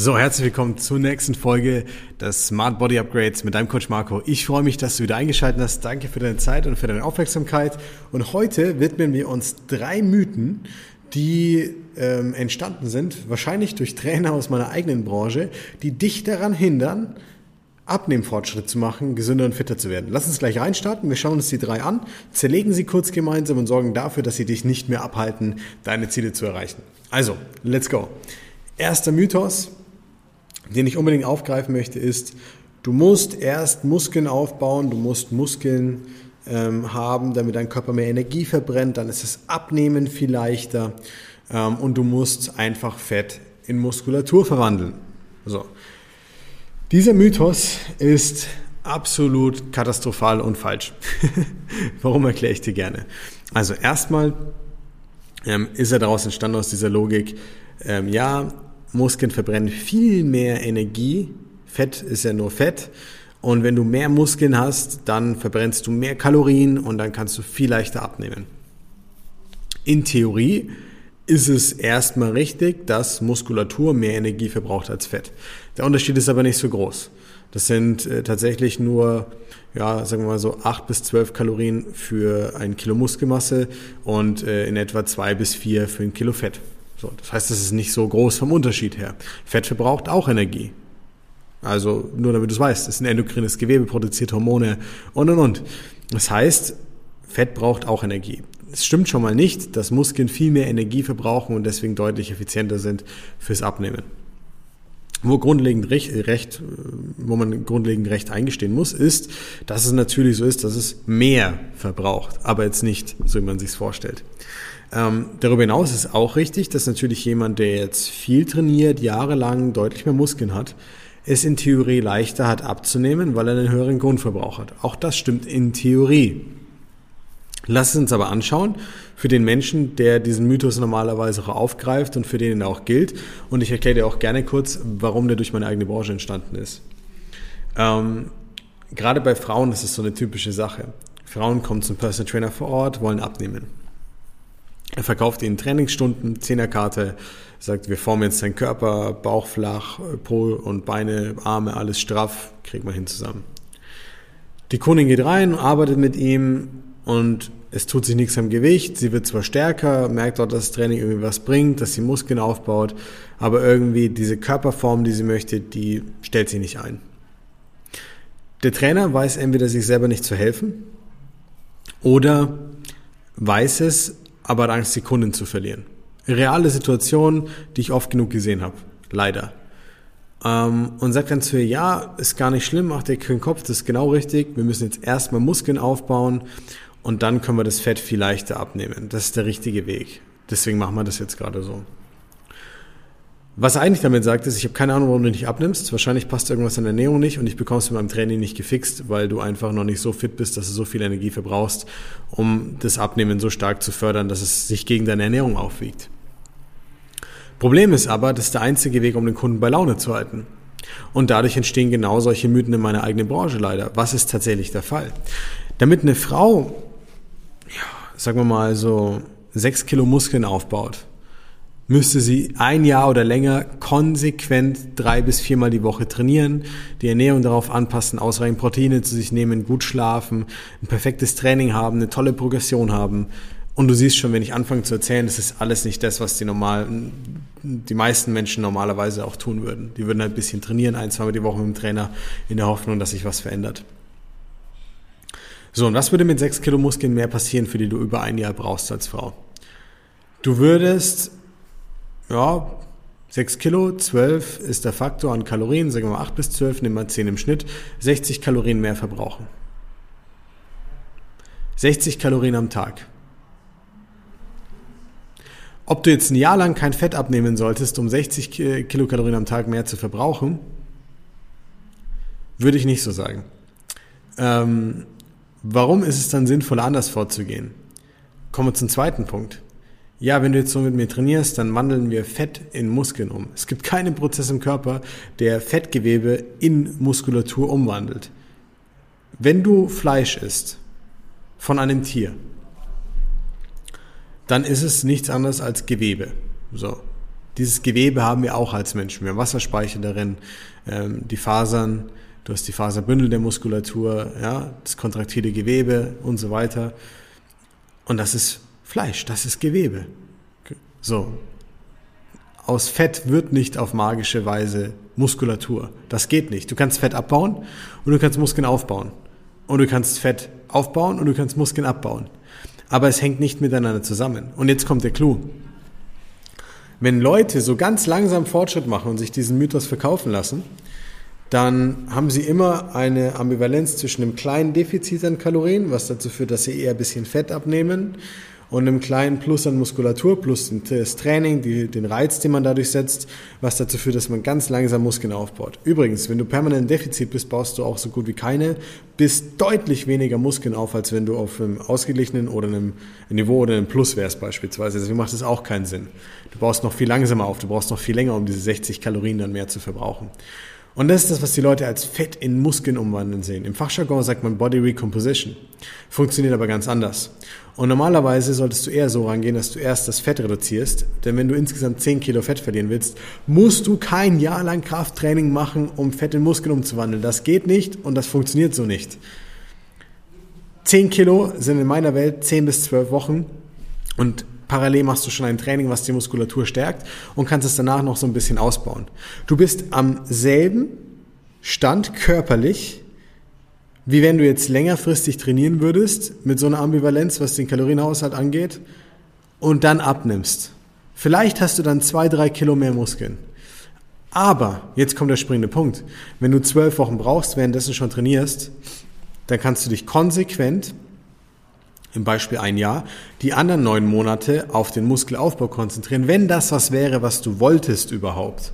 So, herzlich willkommen zur nächsten Folge des Smart Body Upgrades mit deinem Coach Marco. Ich freue mich, dass du wieder eingeschaltet hast. Danke für deine Zeit und für deine Aufmerksamkeit. Und heute widmen wir uns drei Mythen, die ähm, entstanden sind, wahrscheinlich durch Trainer aus meiner eigenen Branche, die dich daran hindern, Abnehmfortschritte zu machen, gesünder und fitter zu werden. Lass uns gleich reinstarten. Wir schauen uns die drei an, zerlegen sie kurz gemeinsam und sorgen dafür, dass sie dich nicht mehr abhalten, deine Ziele zu erreichen. Also, let's go. Erster Mythos, den ich unbedingt aufgreifen möchte, ist, du musst erst Muskeln aufbauen, du musst Muskeln ähm, haben, damit dein Körper mehr Energie verbrennt, dann ist das Abnehmen viel leichter ähm, und du musst einfach Fett in Muskulatur verwandeln. So. Dieser Mythos ist absolut katastrophal und falsch. Warum erkläre ich dir gerne? Also erstmal ähm, ist er daraus entstanden aus dieser Logik, ähm, ja, Muskeln verbrennen viel mehr Energie. Fett ist ja nur Fett. Und wenn du mehr Muskeln hast, dann verbrennst du mehr Kalorien und dann kannst du viel leichter abnehmen. In Theorie ist es erstmal richtig, dass Muskulatur mehr Energie verbraucht als Fett. Der Unterschied ist aber nicht so groß. Das sind äh, tatsächlich nur, ja, sagen wir mal so acht bis zwölf Kalorien für ein Kilo Muskelmasse und äh, in etwa zwei bis vier für ein Kilo Fett. So, das heißt, es ist nicht so groß vom Unterschied her. Fett verbraucht auch Energie. Also nur damit du es weißt, es ist ein endokrines Gewebe, produziert Hormone und und und. Das heißt, Fett braucht auch Energie. Es stimmt schon mal nicht, dass Muskeln viel mehr Energie verbrauchen und deswegen deutlich effizienter sind fürs Abnehmen. Wo grundlegend recht, recht, wo man grundlegend recht eingestehen muss, ist, dass es natürlich so ist, dass es mehr verbraucht, aber jetzt nicht, so wie man sich vorstellt. Ähm, darüber hinaus ist auch richtig, dass natürlich jemand, der jetzt viel trainiert, jahrelang deutlich mehr Muskeln hat, es in Theorie leichter hat abzunehmen, weil er einen höheren Grundverbrauch hat. Auch das stimmt in Theorie. Lass es uns aber anschauen, für den Menschen, der diesen Mythos normalerweise auch aufgreift und für den er auch gilt. Und ich erkläre dir auch gerne kurz, warum der durch meine eigene Branche entstanden ist. Ähm, gerade bei Frauen ist es so eine typische Sache. Frauen kommen zum Personal Trainer vor Ort, wollen abnehmen. Er verkauft ihnen Trainingsstunden, Zehnerkarte, sagt, wir formen jetzt deinen Körper, Bauch flach, Po und Beine, Arme, alles straff, kriegt man hin zusammen. Die Kundin geht rein, arbeitet mit ihm und es tut sich nichts am Gewicht. Sie wird zwar stärker, merkt dort, dass das Training irgendwie was bringt, dass sie Muskeln aufbaut, aber irgendwie diese Körperform, die sie möchte, die stellt sie nicht ein. Der Trainer weiß entweder sich selber nicht zu helfen oder weiß es, aber hat Angst, die Kunden zu verlieren. Reale Situation, die ich oft genug gesehen habe. Leider. Ähm, und sagt dann zu ihr, ja, ist gar nicht schlimm, macht dir keinen Kopf, das ist genau richtig. Wir müssen jetzt erstmal Muskeln aufbauen und dann können wir das Fett viel leichter abnehmen. Das ist der richtige Weg. Deswegen machen wir das jetzt gerade so. Was er eigentlich damit sagt, ist, ich habe keine Ahnung, warum du nicht abnimmst. Wahrscheinlich passt irgendwas an der Ernährung nicht und ich bekomme es mit meinem Training nicht gefixt, weil du einfach noch nicht so fit bist, dass du so viel Energie verbrauchst, um das Abnehmen so stark zu fördern, dass es sich gegen deine Ernährung aufwiegt. Problem ist aber, das ist der einzige Weg, um den Kunden bei Laune zu halten. Und dadurch entstehen genau solche Mythen in meiner eigenen Branche leider. Was ist tatsächlich der Fall? Damit eine Frau, ja, sagen wir mal so, sechs Kilo Muskeln aufbaut, müsste sie ein Jahr oder länger konsequent drei bis viermal die Woche trainieren, die Ernährung darauf anpassen, ausreichend Proteine zu sich nehmen, gut schlafen, ein perfektes Training haben, eine tolle Progression haben. Und du siehst schon, wenn ich anfange zu erzählen, das ist alles nicht das, was die normalen, die meisten Menschen normalerweise auch tun würden. Die würden halt ein bisschen trainieren, ein, zweimal die Woche mit dem Trainer, in der Hoffnung, dass sich was verändert. So, und was würde mit sechs Kilo Muskeln mehr passieren, für die du über ein Jahr brauchst als Frau? Du würdest ja, 6 Kilo, 12 ist der Faktor an Kalorien, sagen wir mal 8 bis 12, nehmen wir 10 im Schnitt, 60 Kalorien mehr verbrauchen. 60 Kalorien am Tag. Ob du jetzt ein Jahr lang kein Fett abnehmen solltest, um 60 Kilokalorien am Tag mehr zu verbrauchen, würde ich nicht so sagen. Ähm, warum ist es dann sinnvoll, anders vorzugehen? Kommen wir zum zweiten Punkt. Ja, wenn du jetzt so mit mir trainierst, dann wandeln wir Fett in Muskeln um. Es gibt keinen Prozess im Körper, der Fettgewebe in Muskulatur umwandelt. Wenn du Fleisch isst von einem Tier, dann ist es nichts anderes als Gewebe. So. Dieses Gewebe haben wir auch als Menschen. Wir haben Wasserspeicher darin, ähm, die Fasern, du hast die Faserbündel der Muskulatur, ja, das kontraktile Gewebe und so weiter. Und das ist Fleisch, das ist Gewebe. So. Aus Fett wird nicht auf magische Weise Muskulatur. Das geht nicht. Du kannst Fett abbauen und du kannst Muskeln aufbauen. Und du kannst Fett aufbauen und du kannst Muskeln abbauen. Aber es hängt nicht miteinander zusammen. Und jetzt kommt der Clou. Wenn Leute so ganz langsam Fortschritt machen und sich diesen Mythos verkaufen lassen, dann haben sie immer eine Ambivalenz zwischen einem kleinen Defizit an Kalorien, was dazu führt, dass sie eher ein bisschen Fett abnehmen und einem kleinen Plus an Muskulatur plus das Training, die, den Reiz, den man dadurch setzt, was dazu führt, dass man ganz langsam Muskeln aufbaut. Übrigens, wenn du permanent im Defizit bist, baust du auch so gut wie keine, bis deutlich weniger Muskeln auf, als wenn du auf einem ausgeglichenen oder einem Niveau oder einem Plus wärst beispielsweise. Deswegen macht es auch keinen Sinn. Du baust noch viel langsamer auf, du brauchst noch viel länger, um diese 60 Kalorien dann mehr zu verbrauchen. Und das ist das, was die Leute als Fett in Muskeln umwandeln sehen. Im Fachjargon sagt man Body Recomposition. Funktioniert aber ganz anders. Und normalerweise solltest du eher so rangehen, dass du erst das Fett reduzierst. Denn wenn du insgesamt 10 Kilo Fett verlieren willst, musst du kein Jahr lang Krafttraining machen, um Fett in Muskeln umzuwandeln. Das geht nicht und das funktioniert so nicht. 10 Kilo sind in meiner Welt 10 bis 12 Wochen. Und Parallel machst du schon ein Training, was die Muskulatur stärkt und kannst es danach noch so ein bisschen ausbauen. Du bist am selben Stand körperlich, wie wenn du jetzt längerfristig trainieren würdest, mit so einer Ambivalenz, was den Kalorienhaushalt angeht, und dann abnimmst. Vielleicht hast du dann zwei, drei Kilo mehr Muskeln. Aber, jetzt kommt der springende Punkt, wenn du zwölf Wochen brauchst, währenddessen schon trainierst, dann kannst du dich konsequent im Beispiel ein Jahr, die anderen neun Monate auf den Muskelaufbau konzentrieren, wenn das was wäre, was du wolltest überhaupt.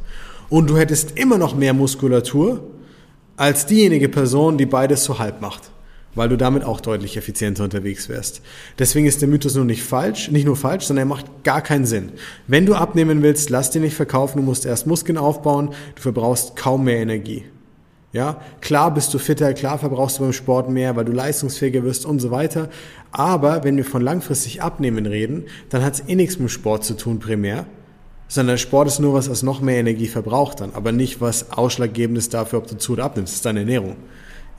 Und du hättest immer noch mehr Muskulatur als diejenige Person, die beides so halb macht, weil du damit auch deutlich effizienter unterwegs wärst. Deswegen ist der Mythos nur nicht falsch, nicht nur falsch, sondern er macht gar keinen Sinn. Wenn du abnehmen willst, lass dir nicht verkaufen, du musst erst Muskeln aufbauen, du verbrauchst kaum mehr Energie. Ja, klar bist du fitter, klar verbrauchst du beim Sport mehr, weil du leistungsfähiger wirst und so weiter. Aber wenn wir von langfristig Abnehmen reden, dann hat es eh nichts mit Sport zu tun primär, sondern Sport ist nur was, was noch mehr Energie verbraucht dann, aber nicht was ausschlaggebend ist dafür, ob du zu oder abnimmst. Das ist deine Ernährung.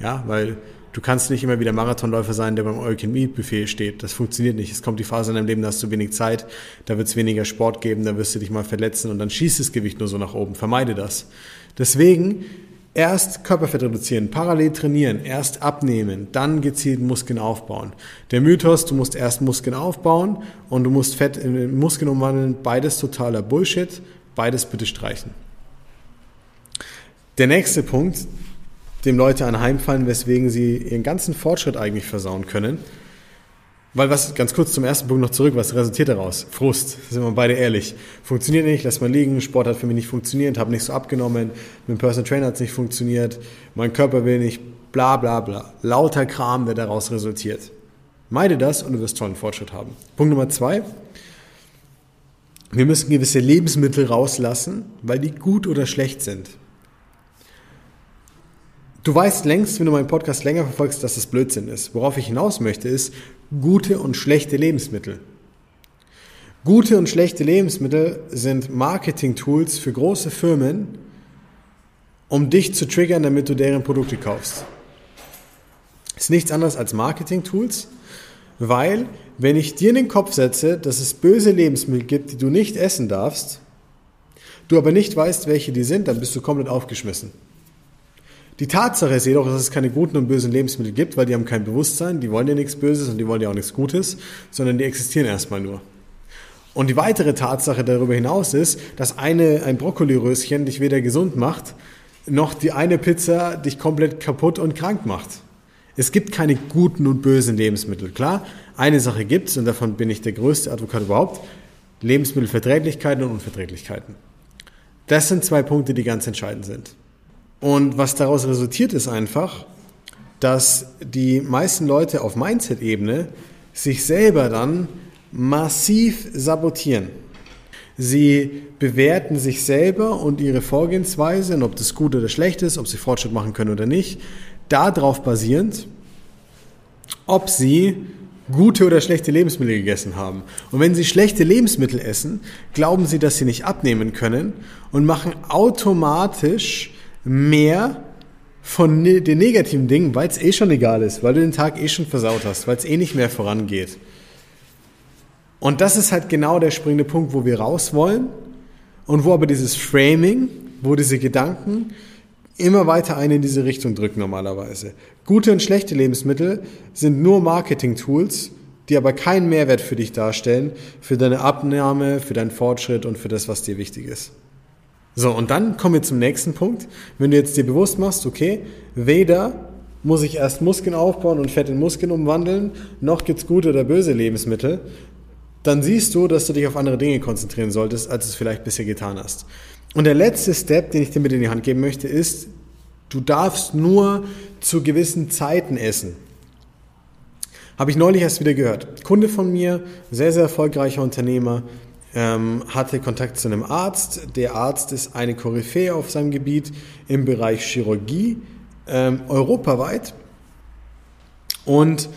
Ja, weil du kannst nicht immer wieder Marathonläufer sein, der beim All Can Meet Buffet steht. Das funktioniert nicht. Es kommt die Phase in deinem Leben, da hast du wenig Zeit, da wird es weniger Sport geben, da wirst du dich mal verletzen und dann schießt das Gewicht nur so nach oben. Vermeide das. Deswegen Erst Körperfett reduzieren, parallel trainieren, erst abnehmen, dann gezielt Muskeln aufbauen. Der Mythos, du musst erst Muskeln aufbauen und du musst Fett in Muskeln umwandeln, beides totaler Bullshit, beides bitte streichen. Der nächste Punkt, dem Leute anheimfallen, weswegen sie ihren ganzen Fortschritt eigentlich versauen können, weil was, ganz kurz zum ersten Punkt noch zurück, was resultiert daraus? Frust, sind wir beide ehrlich. Funktioniert nicht, lass mal liegen, Sport hat für mich nicht funktioniert, habe nicht so abgenommen, mit dem Personal Trainer hat es nicht funktioniert, mein Körper will nicht, bla bla bla. Lauter Kram, der daraus resultiert. Meide das und du wirst tollen Fortschritt haben. Punkt Nummer zwei. Wir müssen gewisse Lebensmittel rauslassen, weil die gut oder schlecht sind. Du weißt längst, wenn du meinen Podcast länger verfolgst, dass das Blödsinn ist. Worauf ich hinaus möchte, ist gute und schlechte Lebensmittel. Gute und schlechte Lebensmittel sind Marketing-Tools für große Firmen, um dich zu triggern, damit du deren Produkte kaufst. Ist nichts anderes als Marketing-Tools, weil wenn ich dir in den Kopf setze, dass es böse Lebensmittel gibt, die du nicht essen darfst, du aber nicht weißt, welche die sind, dann bist du komplett aufgeschmissen. Die Tatsache ist jedoch, dass es keine guten und bösen Lebensmittel gibt, weil die haben kein Bewusstsein, die wollen ja nichts Böses und die wollen ja auch nichts Gutes, sondern die existieren erstmal nur. Und die weitere Tatsache darüber hinaus ist, dass eine, ein Brokkoliröschen dich weder gesund macht, noch die eine Pizza dich komplett kaputt und krank macht. Es gibt keine guten und bösen Lebensmittel. Klar, eine Sache gibt's und davon bin ich der größte Advokat überhaupt. Lebensmittelverträglichkeiten und Unverträglichkeiten. Das sind zwei Punkte, die ganz entscheidend sind. Und was daraus resultiert ist einfach, dass die meisten Leute auf Mindset-Ebene sich selber dann massiv sabotieren. Sie bewerten sich selber und ihre Vorgehensweise und ob das gut oder schlecht ist, ob sie Fortschritt machen können oder nicht, darauf basierend, ob sie gute oder schlechte Lebensmittel gegessen haben. Und wenn sie schlechte Lebensmittel essen, glauben sie, dass sie nicht abnehmen können und machen automatisch mehr von ne-, den negativen Dingen, weil es eh schon egal ist, weil du den Tag eh schon versaut hast, weil es eh nicht mehr vorangeht. Und das ist halt genau der springende Punkt, wo wir raus wollen und wo aber dieses Framing, wo diese Gedanken immer weiter einen in diese Richtung drücken normalerweise. Gute und schlechte Lebensmittel sind nur Marketing-Tools, die aber keinen Mehrwert für dich darstellen, für deine Abnahme, für deinen Fortschritt und für das, was dir wichtig ist. So, und dann kommen wir zum nächsten Punkt. Wenn du jetzt dir bewusst machst, okay, weder muss ich erst Muskeln aufbauen und Fett in Muskeln umwandeln, noch gibt's gute oder böse Lebensmittel, dann siehst du, dass du dich auf andere Dinge konzentrieren solltest, als du es vielleicht bisher getan hast. Und der letzte Step, den ich dir mit in die Hand geben möchte, ist, du darfst nur zu gewissen Zeiten essen. Habe ich neulich erst wieder gehört. Kunde von mir, sehr, sehr erfolgreicher Unternehmer, ähm, hatte Kontakt zu einem Arzt. Der Arzt ist eine Koryphäe auf seinem Gebiet im Bereich Chirurgie, ähm, europaweit. Und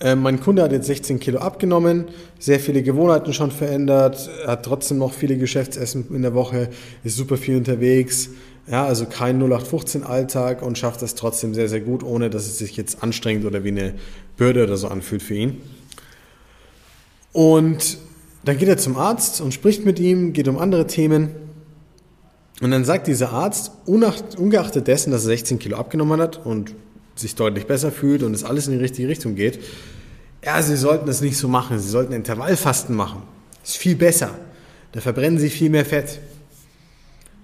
äh, mein Kunde hat jetzt 16 Kilo abgenommen, sehr viele Gewohnheiten schon verändert, hat trotzdem noch viele Geschäftsessen in der Woche, ist super viel unterwegs. Ja, also kein 0815 Alltag und schafft das trotzdem sehr, sehr gut, ohne dass es sich jetzt anstrengend oder wie eine Bürde oder so anfühlt für ihn. Und dann geht er zum Arzt und spricht mit ihm, geht um andere Themen. Und dann sagt dieser Arzt, ungeachtet dessen, dass er 16 Kilo abgenommen hat und sich deutlich besser fühlt und es alles in die richtige Richtung geht, ja, Sie sollten das nicht so machen. Sie sollten Intervallfasten machen. Ist viel besser. Da verbrennen Sie viel mehr Fett.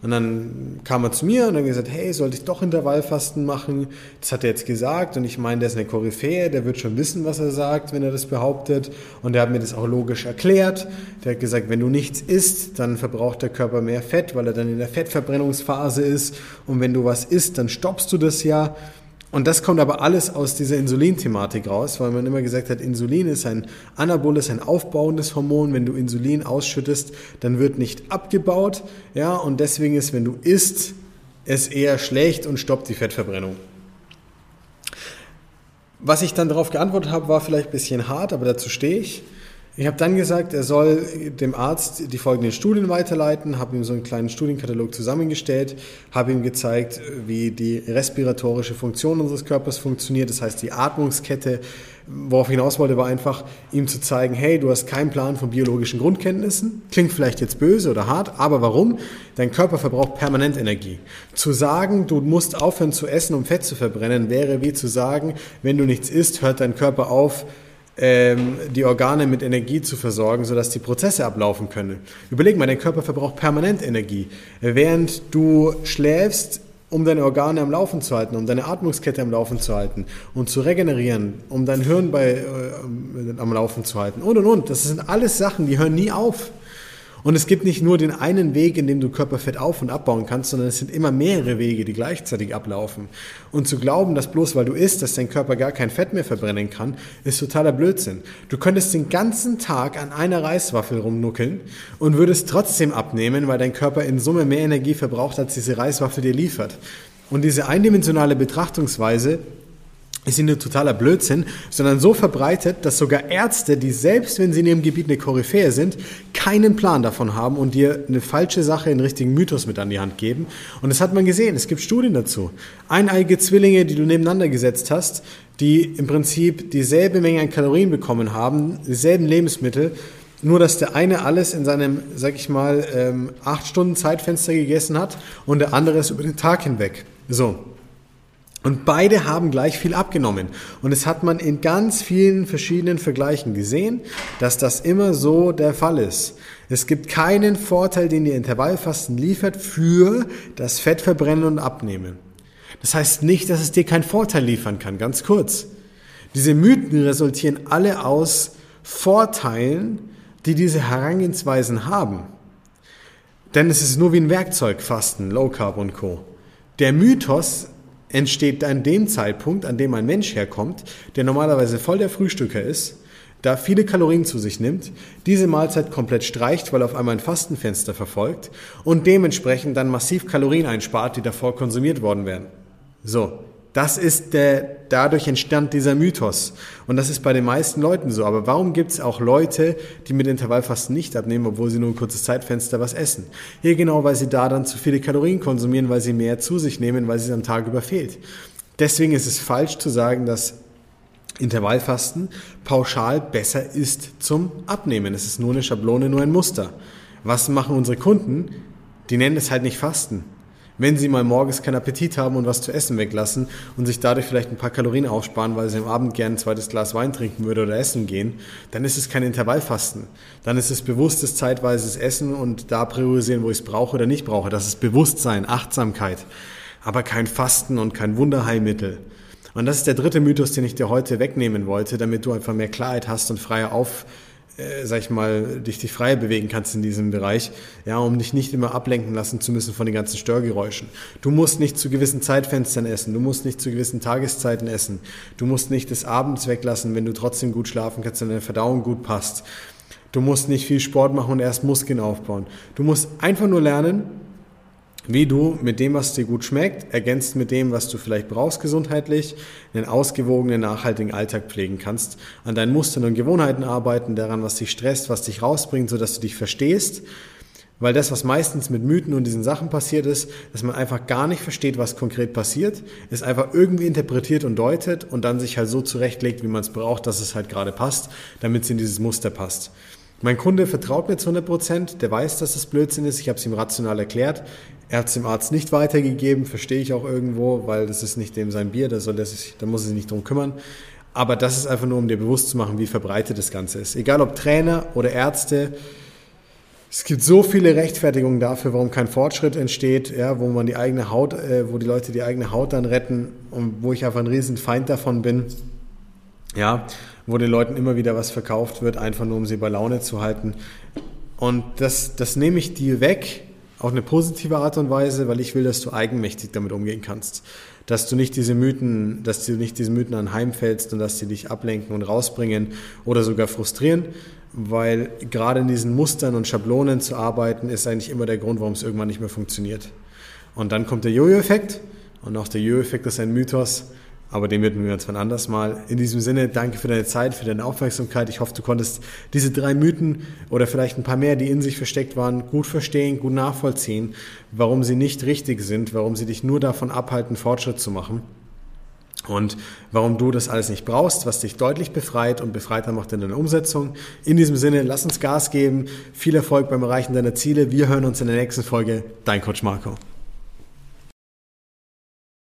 Und dann kam er zu mir und hat gesagt, hey, sollte ich doch Intervallfasten machen? Das hat er jetzt gesagt und ich meine, der ist eine Koryphäe, der wird schon wissen, was er sagt, wenn er das behauptet. Und er hat mir das auch logisch erklärt. Der hat gesagt, wenn du nichts isst, dann verbraucht der Körper mehr Fett, weil er dann in der Fettverbrennungsphase ist. Und wenn du was isst, dann stoppst du das ja. Und das kommt aber alles aus dieser Insulin-Thematik raus, weil man immer gesagt hat, Insulin ist ein anaboles, ein aufbauendes Hormon. Wenn du Insulin ausschüttest, dann wird nicht abgebaut. Ja, und deswegen ist, wenn du isst, es eher schlecht und stoppt die Fettverbrennung. Was ich dann darauf geantwortet habe, war vielleicht ein bisschen hart, aber dazu stehe ich. Ich habe dann gesagt, er soll dem Arzt die folgenden Studien weiterleiten, habe ihm so einen kleinen Studienkatalog zusammengestellt, habe ihm gezeigt, wie die respiratorische Funktion unseres Körpers funktioniert, das heißt die Atmungskette. Worauf ich hinaus wollte, war einfach, ihm zu zeigen, hey, du hast keinen Plan von biologischen Grundkenntnissen. Klingt vielleicht jetzt böse oder hart, aber warum? Dein Körper verbraucht permanent Energie. Zu sagen, du musst aufhören zu essen, um Fett zu verbrennen, wäre wie zu sagen, wenn du nichts isst, hört dein Körper auf, ähm, die Organe mit Energie zu versorgen, sodass die Prozesse ablaufen können. Überleg mal, dein Körper verbraucht permanent Energie. Während du schläfst, um deine Organe am Laufen zu halten, um deine Atmungskette am Laufen zu halten und zu regenerieren, um dein Hirn bei, äh, am Laufen zu halten und und und. Das sind alles Sachen, die hören nie auf. Und es gibt nicht nur den einen Weg, in dem du Körperfett auf- und abbauen kannst, sondern es sind immer mehrere Wege, die gleichzeitig ablaufen. Und zu glauben, dass bloß weil du isst, dass dein Körper gar kein Fett mehr verbrennen kann, ist totaler Blödsinn. Du könntest den ganzen Tag an einer Reiswaffel rumnuckeln und würdest trotzdem abnehmen, weil dein Körper in Summe mehr Energie verbraucht, als diese Reiswaffel dir liefert. Und diese eindimensionale Betrachtungsweise ist nicht nur totaler Blödsinn, sondern so verbreitet, dass sogar Ärzte, die selbst wenn sie in ihrem Gebiet eine Koryphäe sind, keinen Plan davon haben und dir eine falsche Sache, einen richtigen Mythos mit an die Hand geben. Und das hat man gesehen, es gibt Studien dazu. Eineige Zwillinge, die du nebeneinander gesetzt hast, die im Prinzip dieselbe Menge an Kalorien bekommen haben, dieselben Lebensmittel, nur dass der eine alles in seinem, sag ich mal, ähm, acht Stunden Zeitfenster gegessen hat und der andere ist über den Tag hinweg. So, und beide haben gleich viel abgenommen. Und es hat man in ganz vielen verschiedenen Vergleichen gesehen, dass das immer so der Fall ist. Es gibt keinen Vorteil, den die Intervallfasten liefert für das Fettverbrennen und Abnehmen. Das heißt nicht, dass es dir keinen Vorteil liefern kann, ganz kurz. Diese Mythen resultieren alle aus Vorteilen, die diese Herangehensweisen haben. Denn es ist nur wie ein Werkzeug, Fasten, Low Carb und Co. Der Mythos entsteht an dem Zeitpunkt, an dem ein Mensch herkommt, der normalerweise voll der Frühstücker ist, da viele Kalorien zu sich nimmt, diese Mahlzeit komplett streicht, weil er auf einmal ein Fastenfenster verfolgt und dementsprechend dann massiv Kalorien einspart, die davor konsumiert worden wären. So, Das ist der, dadurch entstand dieser Mythos. Und das ist bei den meisten Leuten so. Aber warum gibt es auch Leute, die mit Intervallfasten nicht abnehmen, obwohl sie nur ein kurzes Zeitfenster was essen? Hier genau, weil sie da dann zu viele Kalorien konsumieren, weil sie mehr zu sich nehmen, weil sie es am Tag über fehlt. Deswegen ist es falsch zu sagen, dass Intervallfasten pauschal besser ist zum Abnehmen. Es ist nur eine Schablone, nur ein Muster. Was machen unsere Kunden? Die nennen es halt nicht Fasten wenn sie mal morgens keinen Appetit haben und was zu essen weglassen und sich dadurch vielleicht ein paar Kalorien aufsparen, weil sie am Abend gerne ein zweites Glas Wein trinken würde oder essen gehen, dann ist es kein Intervallfasten. Dann ist es bewusstes zeitweises Essen und da priorisieren, wo ich es brauche oder nicht brauche. Das ist Bewusstsein, Achtsamkeit, aber kein Fasten und kein Wunderheilmittel. Und das ist der dritte Mythos, den ich dir heute wegnehmen wollte, damit du einfach mehr Klarheit hast und freier auf äh, sag ich mal, dich, dich frei bewegen kannst in diesem Bereich, ja, um dich nicht immer ablenken lassen zu müssen von den ganzen Störgeräuschen. Du musst nicht zu gewissen Zeitfenstern essen, du musst nicht zu gewissen Tageszeiten essen, du musst nicht des Abends weglassen, wenn du trotzdem gut schlafen kannst und deine Verdauung gut passt. Du musst nicht viel Sport machen und erst Muskeln aufbauen. Du musst einfach nur lernen, wie du mit dem, was dir gut schmeckt, ergänzt mit dem, was du vielleicht brauchst gesundheitlich, einen ausgewogenen, nachhaltigen Alltag pflegen kannst, an deinen Mustern und Gewohnheiten arbeiten, daran, was dich stresst, was dich rausbringt, sodass du dich verstehst. Weil das, was meistens mit Mythen und diesen Sachen passiert ist, dass man einfach gar nicht versteht, was konkret passiert, es einfach irgendwie interpretiert und deutet und dann sich halt so zurechtlegt, wie man es braucht, dass es halt gerade passt, damit es in dieses Muster passt. Mein Kunde vertraut mir zu 100 Prozent, der weiß, dass es Blödsinn ist, ich habe es ihm rational erklärt. Er hat es dem Arzt nicht weitergegeben, verstehe ich auch irgendwo, weil das ist nicht dem sein Bier, da, soll er sich, da muss er sich nicht drum kümmern. Aber das ist einfach nur, um dir bewusst zu machen, wie verbreitet das Ganze ist. Egal ob Trainer oder Ärzte, es gibt so viele Rechtfertigungen dafür, warum kein Fortschritt entsteht, ja, wo man die eigene Haut, äh, wo die Leute die eigene Haut dann retten und wo ich einfach ein riesen Feind davon bin. Ja, wo den Leuten immer wieder was verkauft wird, einfach nur um sie bei Laune zu halten. Und das, das nehme ich dir weg, auf eine positive Art und Weise, weil ich will, dass du eigenmächtig damit umgehen kannst. Dass du nicht diese Mythen, dass du nicht diesen Mythen anheimfällst und dass sie dich ablenken und rausbringen oder sogar frustrieren, weil gerade in diesen Mustern und Schablonen zu arbeiten, ist eigentlich immer der Grund, warum es irgendwann nicht mehr funktioniert. Und dann kommt der Jojo-Effekt und auch der Jojo-Effekt ist ein Mythos, aber den würden wir uns von anders mal. In diesem Sinne, danke für deine Zeit, für deine Aufmerksamkeit. Ich hoffe, du konntest diese drei Mythen oder vielleicht ein paar mehr, die in sich versteckt waren, gut verstehen, gut nachvollziehen, warum sie nicht richtig sind, warum sie dich nur davon abhalten, Fortschritt zu machen. Und warum du das alles nicht brauchst, was dich deutlich befreit und befreiter macht in deiner Umsetzung. In diesem Sinne, lass uns Gas geben. Viel Erfolg beim Erreichen deiner Ziele. Wir hören uns in der nächsten Folge. Dein Coach Marco.